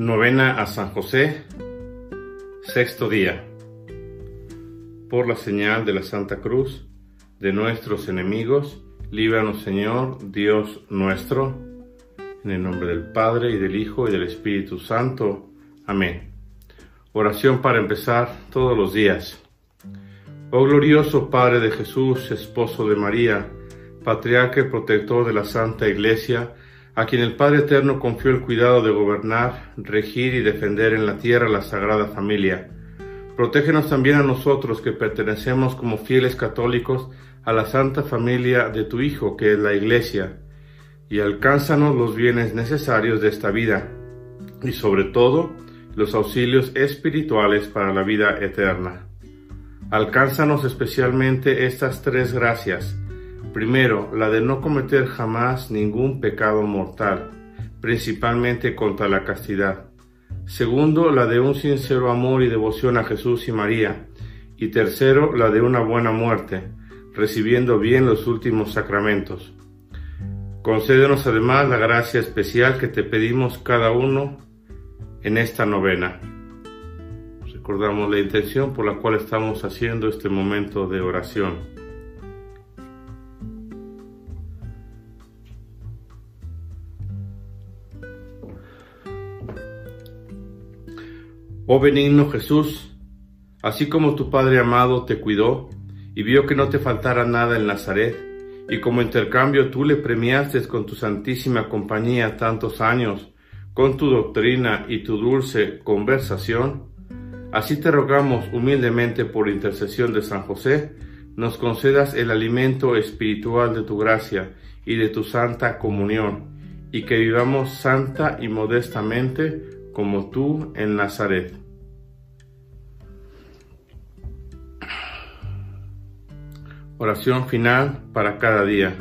Novena a San José, sexto día. Por la señal de la Santa Cruz de nuestros enemigos, líbranos Señor, Dios nuestro, en el nombre del Padre y del Hijo y del Espíritu Santo. Amén. Oración para empezar todos los días. Oh glorioso Padre de Jesús, esposo de María, patriarca y protector de la Santa Iglesia, a quien el Padre Eterno confió el cuidado de gobernar, regir y defender en la tierra la Sagrada Familia. Protégenos también a nosotros que pertenecemos como fieles católicos a la Santa Familia de tu Hijo, que es la Iglesia, y alcánzanos los bienes necesarios de esta vida, y sobre todo los auxilios espirituales para la vida eterna. Alcánzanos especialmente estas tres gracias, Primero, la de no cometer jamás ningún pecado mortal, principalmente contra la castidad. Segundo, la de un sincero amor y devoción a Jesús y María. Y tercero, la de una buena muerte, recibiendo bien los últimos sacramentos. Concédenos además la gracia especial que te pedimos cada uno en esta novena. Recordamos la intención por la cual estamos haciendo este momento de oración. Oh benigno Jesús, así como tu Padre amado te cuidó y vio que no te faltara nada en Nazaret, y como intercambio tú le premiaste con tu santísima compañía tantos años, con tu doctrina y tu dulce conversación, así te rogamos humildemente por intercesión de San José, nos concedas el alimento espiritual de tu gracia y de tu santa comunión, y que vivamos santa y modestamente como tú en Nazaret. Oración final para cada día.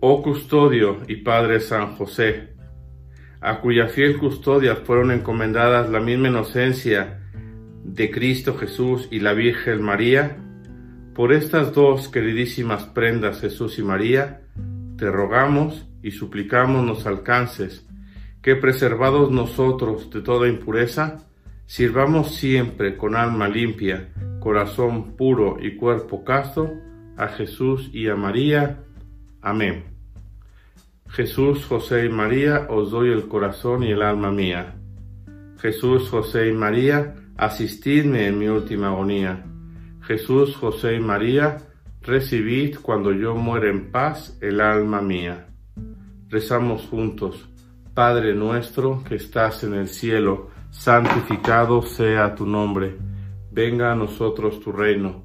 Oh custodio y Padre San José, a cuya fiel custodia fueron encomendadas la misma inocencia de Cristo Jesús y la Virgen María, por estas dos queridísimas prendas Jesús y María, te rogamos y suplicamos nos alcances que preservados nosotros de toda impureza, sirvamos siempre con alma limpia, corazón puro y cuerpo casto, a Jesús y a María. Amén. Jesús, José y María, os doy el corazón y el alma mía. Jesús, José y María, asistidme en mi última agonía. Jesús, José y María, recibid cuando yo muera en paz el alma mía. Rezamos juntos. Padre nuestro que estás en el cielo, santificado sea tu nombre. Venga a nosotros tu reino.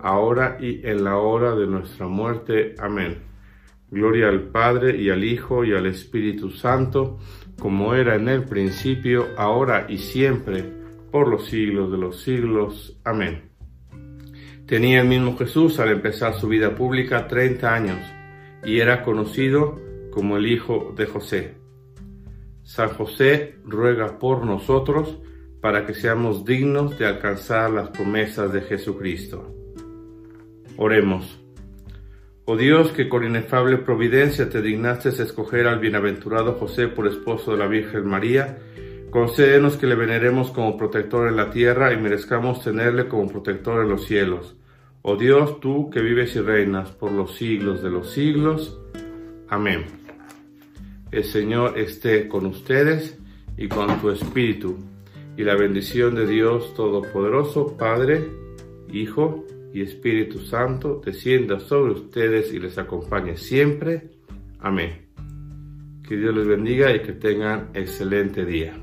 ahora y en la hora de nuestra muerte. Amén. Gloria al Padre y al Hijo y al Espíritu Santo, como era en el principio, ahora y siempre, por los siglos de los siglos. Amén. Tenía el mismo Jesús al empezar su vida pública 30 años y era conocido como el hijo de José. San José ruega por nosotros para que seamos dignos de alcanzar las promesas de Jesucristo. Oremos. Oh Dios, que con inefable providencia te dignaste escoger al bienaventurado José por esposo de la Virgen María, concédenos que le veneremos como protector en la tierra y merezcamos tenerle como protector en los cielos. Oh Dios, tú que vives y reinas por los siglos de los siglos. Amén. El Señor esté con ustedes y con tu espíritu. Y la bendición de Dios Todopoderoso, Padre, Hijo y Espíritu Santo, descienda sobre ustedes y les acompañe siempre. Amén. Que Dios les bendiga y que tengan excelente día.